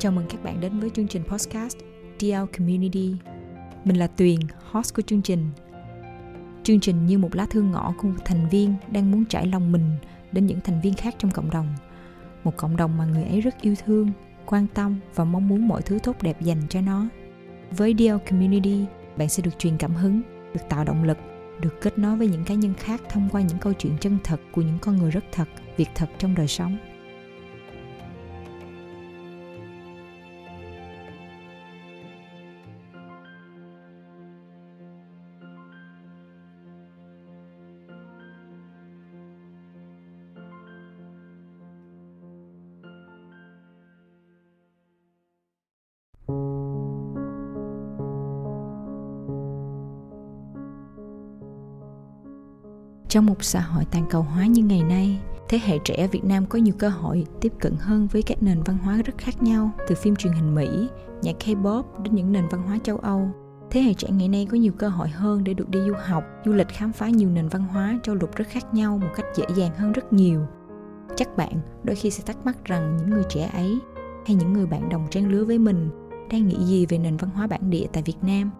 Chào mừng các bạn đến với chương trình podcast DL Community. Mình là Tuyền, host của chương trình. Chương trình như một lá thư ngõ của một thành viên đang muốn trải lòng mình đến những thành viên khác trong cộng đồng. Một cộng đồng mà người ấy rất yêu thương, quan tâm và mong muốn mọi thứ tốt đẹp dành cho nó. Với DL Community, bạn sẽ được truyền cảm hứng, được tạo động lực, được kết nối với những cá nhân khác thông qua những câu chuyện chân thật của những con người rất thật, việc thật trong đời sống. Trong một xã hội toàn cầu hóa như ngày nay, thế hệ trẻ ở Việt Nam có nhiều cơ hội tiếp cận hơn với các nền văn hóa rất khác nhau, từ phim truyền hình Mỹ, nhạc K-pop đến những nền văn hóa châu Âu. Thế hệ trẻ ngày nay có nhiều cơ hội hơn để được đi du học, du lịch khám phá nhiều nền văn hóa châu lục rất khác nhau một cách dễ dàng hơn rất nhiều. Chắc bạn đôi khi sẽ thắc mắc rằng những người trẻ ấy hay những người bạn đồng trang lứa với mình đang nghĩ gì về nền văn hóa bản địa tại Việt Nam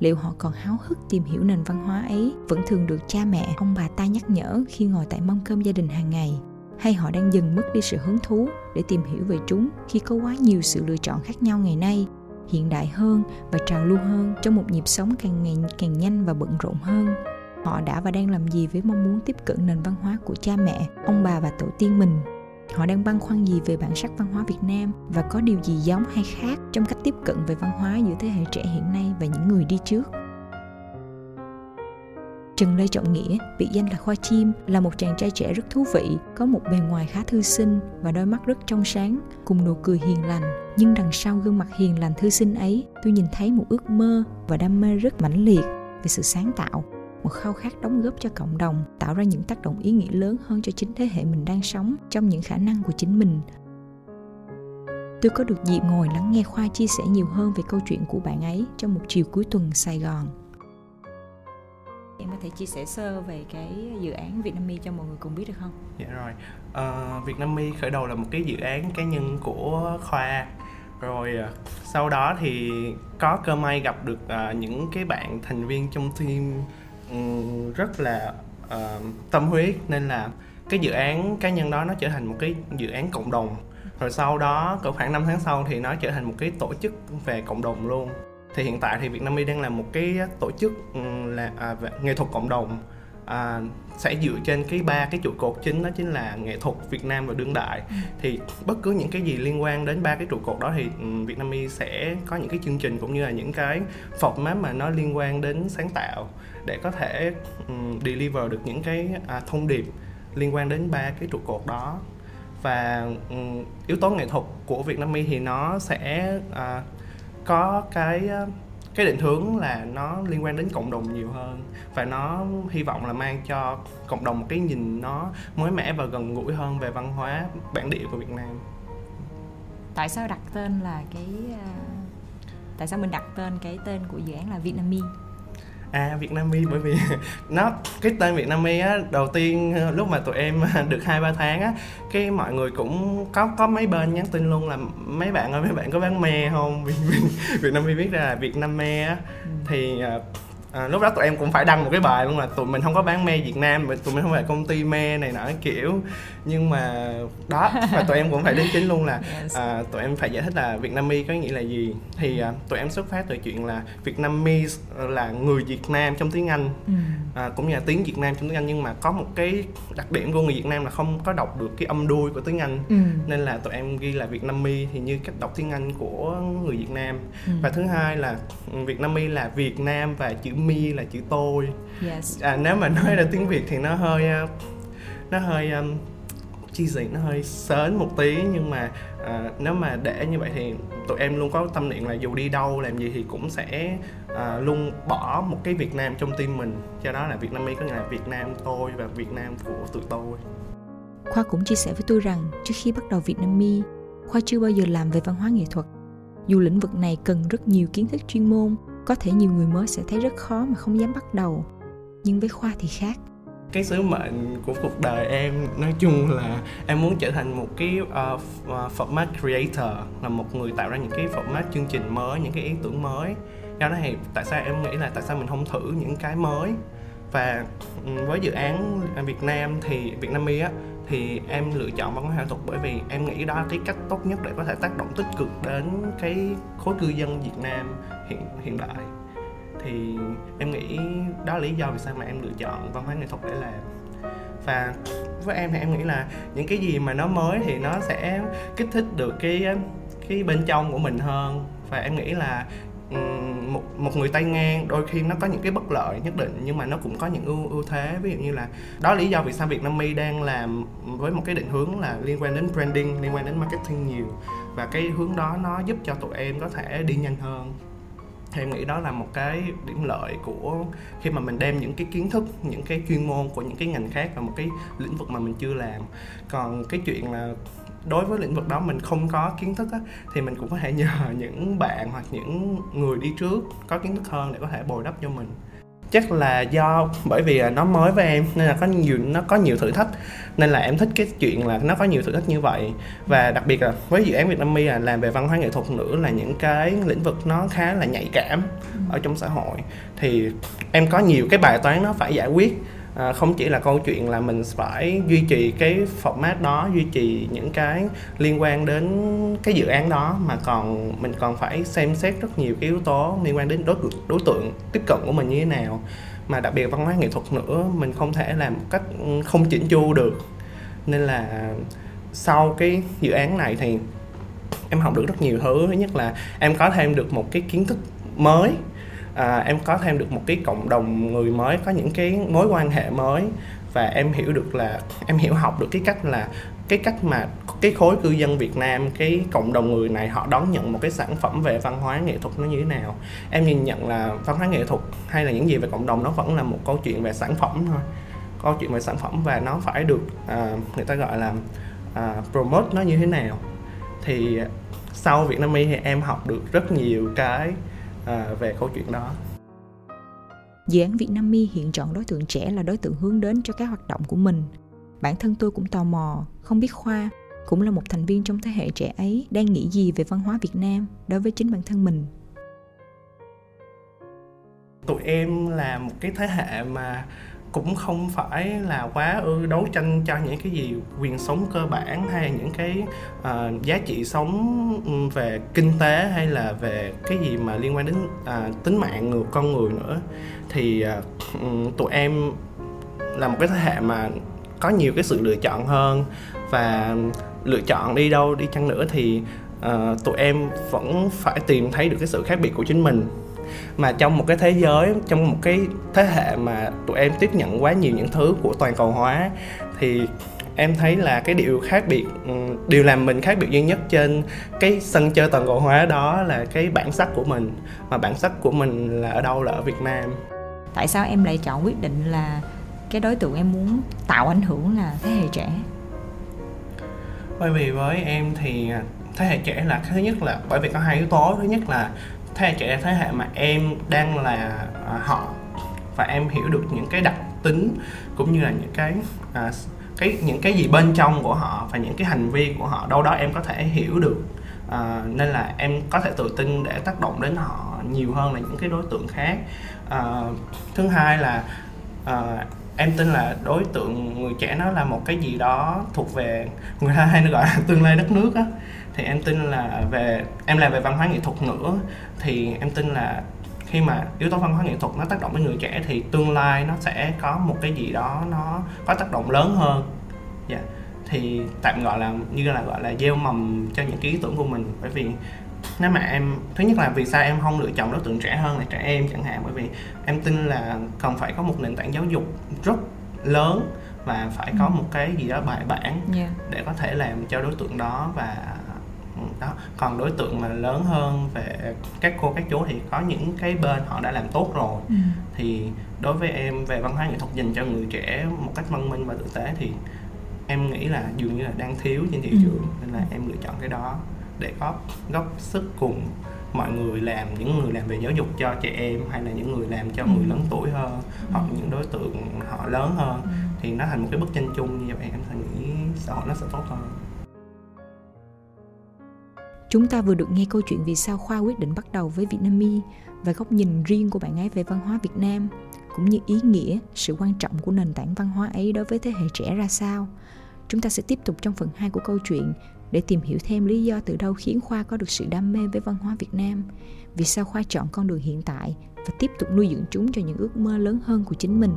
liệu họ còn háo hức tìm hiểu nền văn hóa ấy? Vẫn thường được cha mẹ, ông bà ta nhắc nhở khi ngồi tại mâm cơm gia đình hàng ngày. Hay họ đang dần mất đi sự hứng thú để tìm hiểu về chúng khi có quá nhiều sự lựa chọn khác nhau ngày nay, hiện đại hơn và trào lưu hơn trong một nhịp sống càng ngày càng nhanh và bận rộn hơn? Họ đã và đang làm gì với mong muốn tiếp cận nền văn hóa của cha mẹ, ông bà và tổ tiên mình? Họ đang băn khoăn gì về bản sắc văn hóa Việt Nam và có điều gì giống hay khác trong cách tiếp cận về văn hóa giữa thế hệ trẻ hiện nay và những người đi trước. Trần Lê Trọng Nghĩa, biệt danh là Khoa Chim, là một chàng trai trẻ rất thú vị, có một bề ngoài khá thư sinh và đôi mắt rất trong sáng, cùng nụ cười hiền lành. Nhưng đằng sau gương mặt hiền lành thư sinh ấy, tôi nhìn thấy một ước mơ và đam mê rất mãnh liệt về sự sáng tạo, một khao khát đóng góp cho cộng đồng tạo ra những tác động ý nghĩa lớn hơn cho chính thế hệ mình đang sống trong những khả năng của chính mình. Tôi có được dịp ngồi lắng nghe khoa chia sẻ nhiều hơn về câu chuyện của bạn ấy trong một chiều cuối tuần sài gòn. Em có thể chia sẻ sơ về cái dự án Vietnamese cho mọi người cùng biết được không? Dạ rồi, uh, Vietnamese khởi đầu là một cái dự án cá nhân của Khoa. Rồi uh, sau đó thì có cơ may gặp được uh, những cái bạn thành viên trong team rất là uh, tâm huyết nên là cái dự án cá nhân đó nó trở thành một cái dự án cộng đồng. Rồi sau đó cỡ khoảng 5 tháng sau thì nó trở thành một cái tổ chức về cộng đồng luôn. Thì hiện tại thì Việt Nam đang là một cái tổ chức là à, nghệ thuật cộng đồng à, sẽ dựa trên cái ba cái trụ cột chính đó chính là nghệ thuật Việt Nam và đương đại ừ. thì bất cứ những cái gì liên quan đến ba cái trụ cột đó thì Việt Nam sẽ có những cái chương trình cũng như là những cái format mà nó liên quan đến sáng tạo để có thể um, deliver được những cái à, thông điệp liên quan đến ba cái trụ cột đó và um, yếu tố nghệ thuật của Việt Nam thì nó sẽ uh, có cái cái định hướng là nó liên quan đến cộng đồng nhiều hơn và nó hy vọng là mang cho cộng đồng một cái nhìn nó mới mẻ và gần gũi hơn về văn hóa bản địa của Việt Nam. Tại sao đặt tên là cái à, tại sao mình đặt tên cái tên của dự án là Vietnamese? À Vietnamese bởi vì nó cái tên Vietnamese á đầu tiên lúc mà tụi em được hai ba tháng á cái mọi người cũng có có mấy bên nhắn tin luôn là mấy bạn ơi mấy bạn có bán me không Vietnamese viết ra là Vietnamese á ừ. thì uh, à, lúc đó tụi em cũng phải đăng một cái bài luôn là tụi mình không có bán me Việt Nam tụi mình không phải công ty me này nọ kiểu nhưng mà đó và tụi em cũng phải đính chính luôn là à, tụi em phải giải thích là Việt Nam có nghĩa là gì thì à, tụi em xuất phát từ chuyện là Việt Nam là người Việt Nam trong tiếng Anh ừ. à, cũng như là tiếng Việt Nam trong tiếng Anh nhưng mà có một cái đặc điểm của người Việt Nam là không có đọc được cái âm đuôi của tiếng Anh ừ. nên là tụi em ghi là Việt Nam thì như cách đọc tiếng Anh của người Việt Nam ừ. và thứ hai là Việt Nam là Việt Nam và chữ mi là chữ tôi. Yes. à, nếu mà nói ra tiếng việt thì nó hơi ờ, nó hơi um, chi gì nó hơi sến một tí. Nhưng mà uh, nếu mà để như vậy thì tụi em luôn có tâm niệm là dù đi đâu làm gì thì cũng sẽ uh, luôn bỏ một cái Việt Nam trong tim mình. Cho đó là Việt Nam có nghĩa là Việt Nam tôi và Việt Nam của tụi tôi. Khoa cũng chia sẻ với tôi rằng trước khi bắt đầu Việt Nam Mi Khoa chưa bao giờ làm về văn hóa nghệ thuật. Dù lĩnh vực này cần rất nhiều kiến thức chuyên môn có thể nhiều người mới sẽ thấy rất khó mà không dám bắt đầu. Nhưng với khoa thì khác. Cái sứ mệnh của cuộc đời em nói chung là em muốn trở thành một cái uh, format creator là một người tạo ra những cái format chương trình mới những cái ý tưởng mới. Do đó thì tại sao em nghĩ là tại sao mình không thử những cái mới? Và ừ, với dự án Việt Nam thì Việt Nam Mi á thì em lựa chọn văn hóa nghệ thuật bởi vì em nghĩ đó là cái cách tốt nhất để có thể tác động tích cực đến cái khối cư dân Việt Nam hiện hiện đại. Thì em nghĩ đó là lý do vì sao mà em lựa chọn văn hóa nghệ thuật để làm. Và với em thì em nghĩ là những cái gì mà nó mới thì nó sẽ kích thích được cái cái bên trong của mình hơn. Và em nghĩ là một một người tay ngang đôi khi nó có những cái bất lợi nhất định, nhưng mà nó cũng có những ưu ưu thế. Ví dụ như là đó là lý do vì sao Việt Nam Mi đang làm với một cái định hướng là liên quan đến branding, liên quan đến marketing nhiều. Và cái hướng đó nó giúp cho tụi em có thể đi nhanh hơn. Thì em nghĩ đó là một cái điểm lợi của khi mà mình đem những cái kiến thức, những cái chuyên môn của những cái ngành khác vào một cái lĩnh vực mà mình chưa làm. Còn cái chuyện là đối với lĩnh vực đó mình không có kiến thức á, thì mình cũng có thể nhờ những bạn hoặc những người đi trước có kiến thức hơn để có thể bồi đắp cho mình. Chắc là do bởi vì à, nó mới với em nên là có nhiều nó có nhiều thử thách nên là em thích cái chuyện là nó có nhiều thử thách như vậy. Và đặc biệt là với dự án Việt Nam Mi là làm về văn hóa nghệ thuật nữa là những cái lĩnh vực nó khá là nhạy cảm ở trong xã hội. Thì em có nhiều cái bài toán nó phải giải quyết à, không chỉ là câu chuyện là mình phải duy trì cái format đó duy trì những cái liên quan đến cái dự án đó mà còn mình còn phải xem xét rất nhiều cái yếu tố liên quan đến đối đối tượng tiếp cận của mình như thế nào. Mà đặc biệt văn hóa nghệ thuật nữa mình không thể làm một cách ừ, không chỉnh chu được. Nên là sau cái dự án này thì em học được rất nhiều thứ. Thứ nhất là em có thêm được một cái kiến thức mới à, em có thêm được một cái cộng đồng người mới có những cái mối quan hệ mới và em hiểu được là em hiểu học được cái cách là cái cách mà cái khối cư dân Việt Nam cái cộng đồng người này họ đón nhận một cái sản phẩm về văn hóa nghệ thuật nó như thế nào. Em nhìn nhận là văn hóa nghệ thuật hay là những gì về cộng đồng nó vẫn là một câu chuyện về sản phẩm thôi. Câu chuyện về sản phẩm và nó phải được à, người ta gọi là à, promote nó như thế nào. Thì sau Việt Nam thì em học được rất nhiều cái về câu chuyện đó Dự án Việt Nam Mi hiện chọn đối tượng trẻ là đối tượng hướng đến cho các hoạt động của mình. Bản thân tôi cũng tò mò, không biết Khoa cũng là một thành viên trong thế hệ trẻ ấy đang nghĩ gì về văn hóa Việt Nam đối với chính bản thân mình. Tụi em là một cái thế hệ mà cũng không phải là quá ư đấu tranh cho những cái gì quyền sống cơ bản hay những cái uh, giá trị sống về kinh tế hay là về cái gì mà liên quan đến uh, tính mạng người con người nữa. Thì uh, tụi em là một cái thế hệ mà có nhiều cái sự lựa chọn hơn và lựa chọn đi đâu đi chăng nữa thì uh, tụi em vẫn phải tìm thấy được cái sự khác biệt của chính mình mà trong một cái thế giới trong một cái thế hệ mà tụi em tiếp nhận quá nhiều những thứ của toàn cầu hóa thì em thấy là cái điều khác biệt ừ, điều làm mình khác biệt duy nhất trên cái sân chơi toàn cầu hóa đó là cái bản sắc của mình. Mà bản sắc của mình là ở đâu là ở Việt Nam? Tại sao em lại chọn quyết định là cái đối tượng em muốn tạo ảnh hưởng là thế hệ trẻ? Bởi vì với em thì thế hệ trẻ là thứ nhất là bởi vì có hai yếu tố. Thứ nhất là thế hệ trẻ thế hệ mà em đang là à, họ. Và em hiểu được những cái đặc tính cũng như là những cái à, cái những cái gì bên trong của họ và những cái hành vi của họ đâu đó em có thể hiểu được à, nên là em có thể tự tin để tác động đến họ nhiều hơn là những cái đối tượng khác. À, thứ hai là à, em tin là đối tượng người trẻ nó là một cái gì đó thuộc về người ta hay gọi là tương lai đất nước á. Thì em tin là về, em làm về văn hóa nghệ thuật nữa, thì em tin là khi mà yếu tố văn hóa nghệ thuật nó tác động đến người trẻ thì tương lai nó sẽ có một cái gì đó nó có tác động lớn hơn. Dạ. Yeah. thì tạm gọi là, như là gọi là gieo mầm cho những cái ý tưởng của mình. Bởi vì nếu mà em thứ nhất là vì sao em không lựa chọn đối tượng trẻ hơn là trẻ em chẳng hạn bởi vì em tin là cần phải có một nền tảng giáo dục rất lớn và phải có ừ. một cái gì đó bài bản yeah. để có thể làm cho đối tượng đó và đó còn đối tượng mà lớn hơn về các cô các chú thì có những cái bên họ đã làm tốt rồi ừ. thì đối với em về văn hóa nghệ thuật dành cho người trẻ một cách văn minh và tử tế thì em nghĩ là dường như là đang thiếu trên thị ừ. trường nên là em lựa chọn cái đó để góp góp sức cùng mọi người làm những người làm về giáo dục cho trẻ em hay là những người làm cho ừ. người lớn tuổi hơn ừ. hoặc những đối tượng họ lớn hơn ừ. thì nó thành một cái bức tranh chung như vậy em sẽ nghĩ xã hội nó sẽ tốt hơn Chúng ta vừa được nghe câu chuyện vì sao Khoa quyết định bắt đầu với Vietnamese và góc nhìn riêng của bạn ấy về văn hóa Việt Nam, cũng như ý nghĩa, sự quan trọng của nền tảng văn hóa ấy đối với thế hệ trẻ ra sao. Chúng ta sẽ tiếp tục trong phần 2 của câu chuyện để tìm hiểu thêm lý do từ đâu khiến Khoa có được sự đam mê với văn hóa Việt Nam, vì sao Khoa chọn con đường hiện tại và tiếp tục nuôi dưỡng chúng cho những ước mơ lớn hơn của chính mình.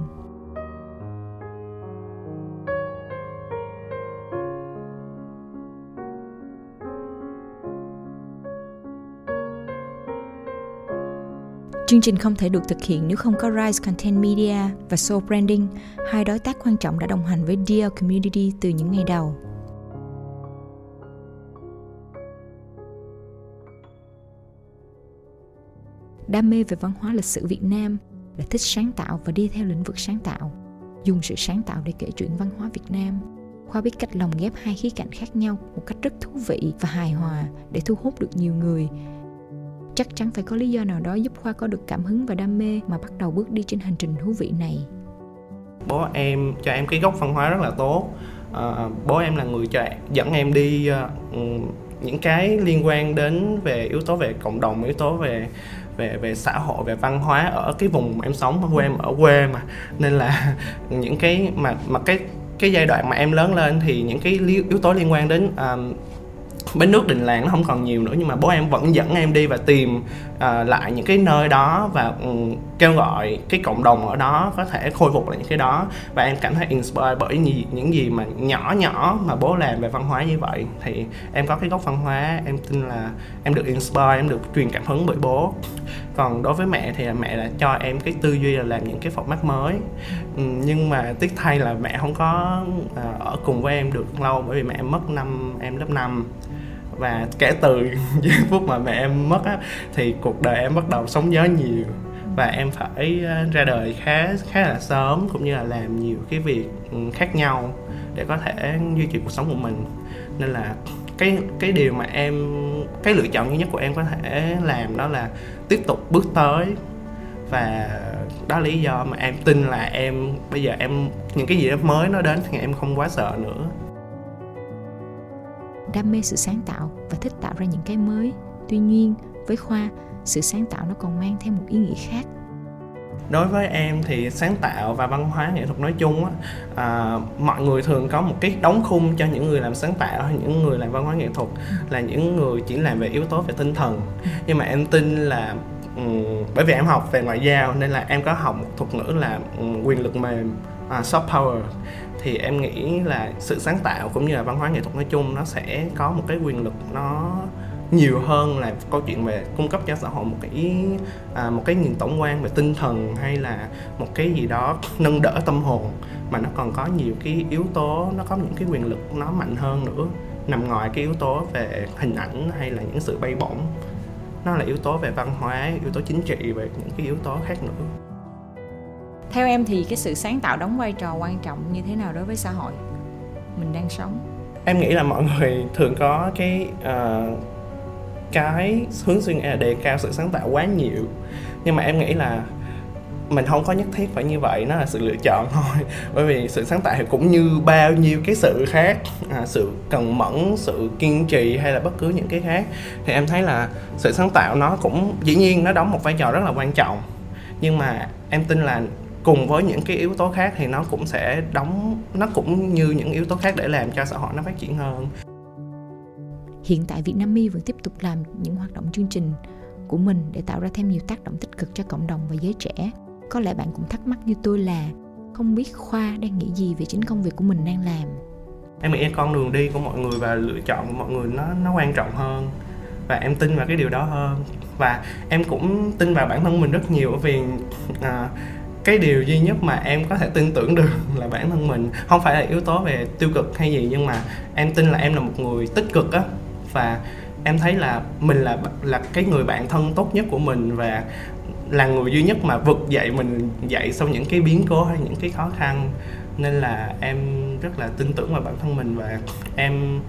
Chương trình không thể được thực hiện nếu không có Rise Content Media và Soul Branding, hai đối tác quan trọng đã đồng hành với Dear Community từ những ngày đầu. Đam mê về văn hóa lịch sử Việt Nam là thích sáng tạo và đi theo lĩnh vực sáng tạo, dùng sự sáng tạo để kể chuyện văn hóa Việt Nam. Khoa biết cách lồng ghép hai khía cạnh khác nhau một cách rất thú vị và hài hòa để thu hút được nhiều người. Chắc chắn phải có lý do nào đó giúp khoa có được cảm hứng và đam mê mà bắt đầu bước đi trên hành trình thú vị này. Bố em cho em cái gốc văn hóa rất là tốt. À, bố em là người cho dẫn em đi uh, những cái liên quan đến về yếu tố về cộng đồng yếu tố về về về xã hội về văn hóa ở cái vùng mà em sống quê em ở quê mà. Nên là những cái mà mà cái cái giai đoạn mà em lớn lên thì những cái yếu tố liên quan đến um, bến nước đình làng nó không còn nhiều nữa nhưng mà bố em vẫn dẫn em đi và tìm uh, lại những cái nơi đó và um, kêu gọi cái cộng đồng ở đó có thể khôi phục lại những cái đó. Và em cảm thấy inspire bởi những, những gì mà nhỏ nhỏ mà bố làm về văn hóa như vậy. Thì em có cái gốc văn hóa em tin là em được inspire em được truyền cảm hứng bởi bố. Còn đối với mẹ thì mẹ là cho em cái tư duy là làm những cái format mới. Ừ, nhưng mà tiếc thay là mẹ không có uh, ở cùng với em được lâu bởi vì mẹ em mất năm em lớp 5 và kể từ giây phút mà mẹ em mất á, thì cuộc đời em bắt đầu sóng gió nhiều. Và em phải ờ, ra đời khá khá là sớm, cũng như là làm nhiều cái việc ừ, khác nhau để có thể duy trì cuộc sống của mình. Nên là cái cái điều mà em, cái lựa chọn duy nhất của em có thể làm đó là tiếp tục bước tới. Và đó là lý do mà em tin là em, bây giờ em, những cái gì đó mới nó đến thì em không quá sợ nữa đam mê sự sáng tạo và thích tạo ra những cái mới. Tuy nhiên với khoa sự sáng tạo nó còn mang thêm một ý nghĩa khác. Đối với em thì sáng tạo và văn hóa nghệ thuật nói chung á à, mọi người thường có một cái đóng khung cho những người làm sáng tạo hay những người làm văn hóa nghệ thuật là những người chỉ làm về yếu tố về tinh thần. Nhưng mà em tin là um, bởi vì em học về ngoại giao nên là em có học một thuật ngữ là um, quyền lực mềm uh, soft power thì em nghĩ là sự sáng tạo cũng như là văn hóa nghệ thuật nói chung nó sẽ có một cái quyền lực nó nhiều hơn là câu chuyện về cung cấp cho xã hội một cái à, một cái nhìn tổng quan về tinh thần hay là một cái gì đó nâng đỡ tâm hồn. Mà nó còn có nhiều cái yếu tố nó có những cái quyền lực nó mạnh hơn nữa nằm ngoài cái yếu tố về hình ảnh hay là những sự bay bổng. Nó là yếu tố về văn hóa yếu tố chính trị về những cái yếu tố khác nữa theo em thì cái sự sáng tạo đóng vai trò quan trọng như thế nào đối với xã hội? Mình đang sống. Em nghĩ là mọi người thường có cái uh, cái hướng suy nghĩ là đề cao sự sáng tạo quá nhiều. Nhưng mà em nghĩ là mình không có nhất thiết phải như vậy nó là sự lựa chọn thôi. Bởi vì sự sáng tạo cũng như bao nhiêu cái sự khác à, sự cần mẫn sự kiên trì hay là bất cứ những cái khác. Thì em thấy là sự sáng tạo nó cũng dĩ nhiên nó đóng một vai trò rất là quan trọng. Nhưng mà em tin là cùng với những cái yếu tố khác thì nó cũng sẽ đóng nó cũng như những yếu tố khác để làm cho xã hội nó phát triển hơn. Hiện tại Việt Nam My vẫn tiếp tục làm những hoạt động chương trình của mình để tạo ra thêm nhiều tác động tích cực cho cộng đồng và giới trẻ. Có lẽ bạn cũng thắc mắc như tôi là không biết khoa đang nghĩ gì về chính công việc của mình đang làm. Em nghĩ con đường đi của mọi người và lựa chọn của mọi người nó nó quan trọng hơn. Và em tin vào cái điều đó hơn. Và em cũng tin vào bản thân mình rất nhiều vì à, cái điều duy nhất mà em có thể tin tưởng được là bản thân mình. Không phải là yếu tố về tiêu cực hay gì, nhưng mà em tin là em là một người tích cực á. Và em thấy là mình là là cái người bạn thân tốt nhất của mình và là người duy nhất mà vực dậy mình dậy sau những cái biến cố hay những cái khó khăn. Nên là em rất là tin tưởng vào bản thân mình và em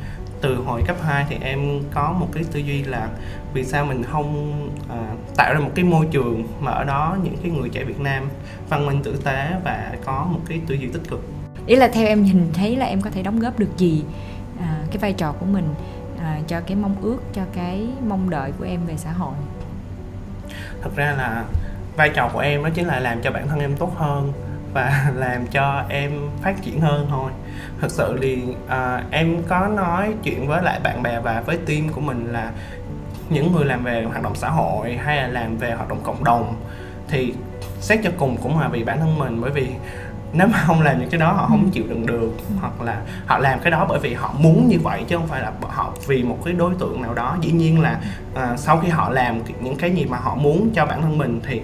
từ hồi cấp 2 thì em có một cái tư duy là vì sao mình không à, tạo ra một cái môi trường mà ở đó những cái người trẻ Việt Nam văn minh tử tế và có một cái tư duy tích cực. Ý là theo em nhìn thấy là em có thể đóng góp được gì à, cái vai trò của mình à, cho cái mong ước cho cái mong đợi của em về xã hội? Thật ra là vai trò của em đó chính là làm cho bản thân em tốt hơn và làm cho em phát triển hơn thôi. Thật sự thì à, em có nói chuyện với lại bạn bè và với team của mình là những người làm về hoạt động xã hội hay là làm về hoạt động cộng đồng thì xét cho cùng cũng là vì bản thân mình bởi vì nếu mà không làm những cái đó họ không chịu đựng được hoặc là họ làm cái đó bởi vì họ muốn như vậy chứ không phải là họ vì một cái đối tượng nào đó. Dĩ nhiên là uh, sau khi họ làm những cái gì mà họ muốn cho bản thân mình thì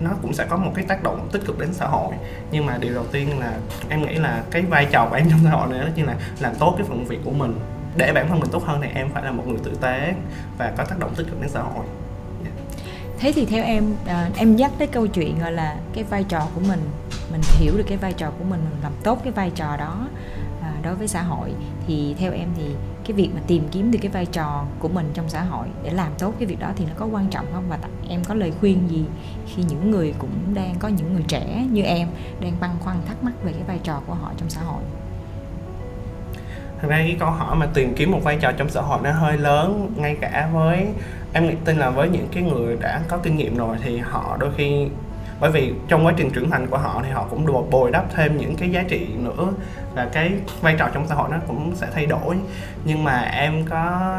nó cũng sẽ có một cái tác động tích cực đến xã hội. Nhưng mà điều đầu tiên là em nghĩ là cái vai trò của em trong xã hội này đó chính là làm tốt cái phần việc của mình. Để bản thân mình tốt hơn thì em phải là một người tử tế và có tác động tích cực đến xã hội. Dạ. Thế thì theo em à, em nhắc tới câu chuyện gọi là cái vai trò của mình mình hiểu được cái vai trò của mình mình làm tốt cái vai trò đó à, đối với xã hội thì theo em thì cái việc mà tìm kiếm được cái vai trò của mình trong xã hội để làm tốt cái việc đó thì nó có quan trọng không? Và em có lời khuyên gì khi những người cũng đang có những người trẻ như em đang băn khoăn thắc mắc về cái vai trò của họ trong xã hội? Thực ra cái câu hỏi mà tìm kiếm một vai trò trong xã hội nó hơi lớn, ngay cả với, em nghĩ tin là với những cái người đã có kinh nghiệm rồi thì họ đôi khi bởi vì trong quá trình trưởng thành của họ thì họ cũng được bồi đắp thêm những cái giá trị nữa và cái vai trò trong xã hội nó cũng sẽ thay đổi. Nhưng mà em có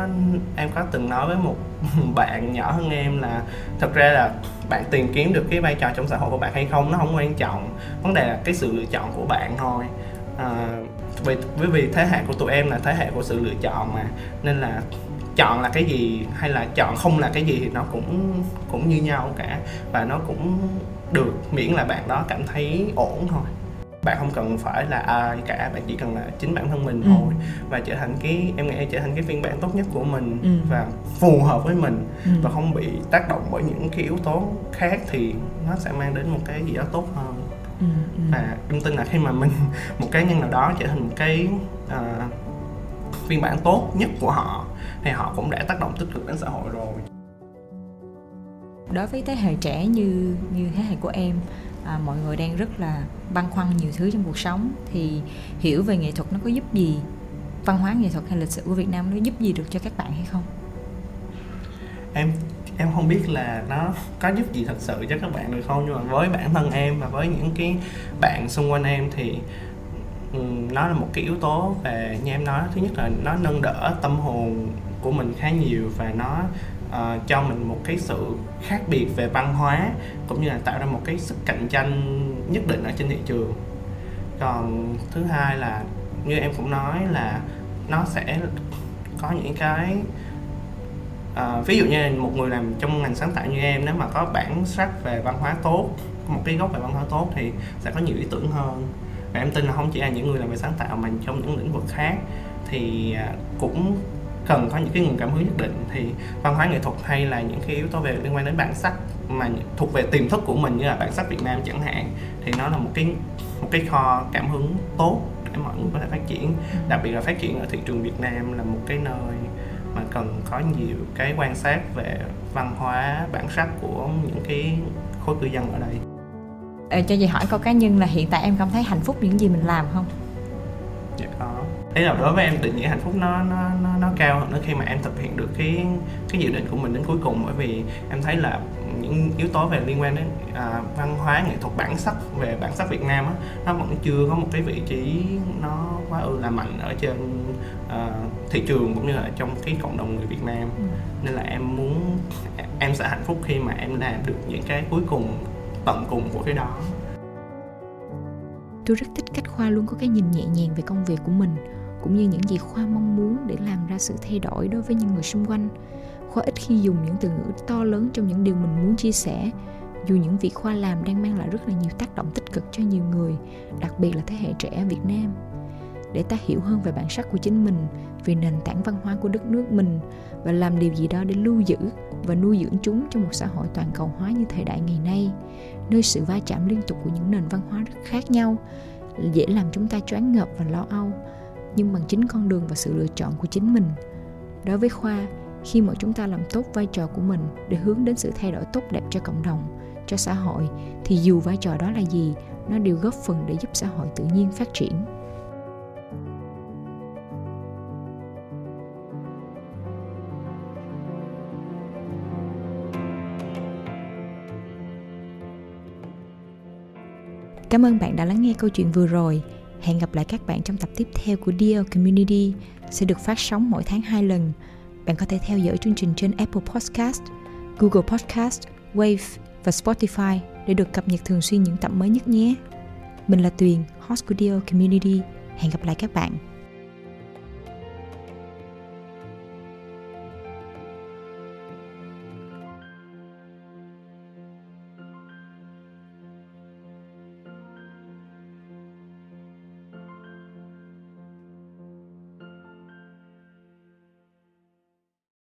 em có từng nói với một bạn nhỏ hơn em là thật ra là bạn tìm kiếm được cái vai trò trong xã hội của bạn hay không nó không quan trọng. Vấn đề là cái sự lựa chọn của bạn thôi. À, vì bởi vì thế hệ của tụi em là thế hệ của sự lựa chọn mà. Nên là chọn là cái gì hay là chọn không là cái gì thì nó cũng cũng như nhau cả và nó cũng được miễn là bạn đó cảm thấy ổn thôi bạn không cần phải là ai cả bạn chỉ cần là chính bản thân mình ừ. thôi và trở thành cái em nghĩ trở thành cái phiên bản tốt nhất của mình ừ. và phù hợp với mình ừ. và không bị tác động bởi những cái yếu tố khác thì nó sẽ mang đến một cái gì đó tốt hơn ừ. Ừ. và em tin là khi mà mình một cá nhân nào đó trở thành một cái uh, phiên bản tốt nhất của họ thì họ cũng đã tác động tích cực đến xã hội rồi. Đối với thế hệ trẻ như như thế hệ của em à, mọi người đang rất là băn khoăn nhiều thứ trong cuộc sống. Thì hiểu về nghệ thuật nó có giúp gì văn hóa nghệ thuật hay lịch sử của Việt Nam nó giúp gì được cho các bạn hay không? Em em không biết là nó có giúp gì thật sự cho các bạn được không nhưng mà với bản thân em và với những cái bạn xung quanh em thì nó là một cái yếu tố về như em nói. Thứ nhất là nó nâng đỡ tâm hồn của mình khá nhiều và nó uh, cho mình một cái sự khác biệt về văn hóa cũng như là tạo ra một cái sức cạnh tranh nhất định ở trên thị trường. Còn thứ hai là như em cũng nói là nó sẽ có những cái uh, ví dụ như là một người làm trong ngành sáng tạo như em nếu mà có bản sắc về văn hóa tốt một cái gốc về văn hóa tốt thì sẽ có nhiều ý tưởng hơn. Và em tin là không chỉ là những người làm về sáng tạo mà trong những lĩnh vực khác thì ờ, cũng cần có những cái nguồn cảm hứng nhất định thì văn hóa nghệ thuật hay là những cái yếu tố về liên quan đến bản sắc mà thuộc về tiềm thức của mình như là bản sắc Việt Nam chẳng hạn, thì nó là một cái một cái kho cảm hứng tốt để mọi người có thể phát triển. Đặc biệt là phát triển ở thị trường Việt Nam là một cái nơi mà cần có nhiều cái quan sát về văn hóa, bản sắc của những cái khối cư dân ở đây. Cho chị hỏi câu cá nhân là hiện tại em cảm thấy hạnh phúc những gì mình làm không? Đấy là đối với em định nghĩa hạnh phúc nó nó nó, nó cao hơn nữa khi mà em thực hiện được cái cái dự định của mình đến cuối cùng. Bởi vì em thấy là những yếu tố về liên quan đến à, văn hóa nghệ thuật bản sắc về bản sắc Việt Nam á nó vẫn chưa có một cái vị trí nó quá ư là mạnh ở trên à, thị trường cũng như là trong cái cộng đồng người Việt Nam. Ừ. nên là em muốn em sẽ hạnh phúc khi mà em làm được những cái cuối cùng tận cùng của cái đó. Tôi rất thích cách khoa luôn có cái nhìn nhẹ nhàng về công việc của mình cũng như những gì khoa mong muốn để làm ra sự thay đổi đối với những người xung quanh. Khoa ít khi dùng những từ ngữ to lớn trong những điều mình muốn chia sẻ, dù những việc khoa làm đang mang lại rất là nhiều tác động tích cực cho nhiều người, đặc biệt là thế hệ trẻ việt nam. Để ta hiểu hơn về bản sắc của chính mình, về nền tảng văn hóa của đất nước mình, và làm điều gì đó để lưu giữ và nuôi dưỡng chúng trong một xã hội toàn cầu hóa như thời đại ngày nay, nơi sự va chạm liên tục của những nền văn hóa rất khác nhau, dễ làm chúng ta choáng ngợp và lo âu nhưng bằng chính con đường và sự lựa chọn của chính mình đối với khoa, khi mà chúng ta làm tốt vai trò của mình để hướng đến sự thay đổi tốt đẹp cho cộng đồng, cho xã hội, thì dù vai trò đó là gì, nó đều góp phần để giúp xã hội tự nhiên phát triển Cảm ơn bạn đã lắng nghe câu chuyện vừa rồi. Hẹn gặp lại các bạn trong tập tiếp theo của Dear Community sẽ được phát sóng mỗi tháng 2 lần. Bạn có thể theo dõi chương trình trên Apple Podcast, Google Podcast, Wave và Spotify để được cập nhật thường xuyên những tập mới nhất nhé. Mình là Tuyền, host của Dear Community. Hẹn gặp lại các bạn.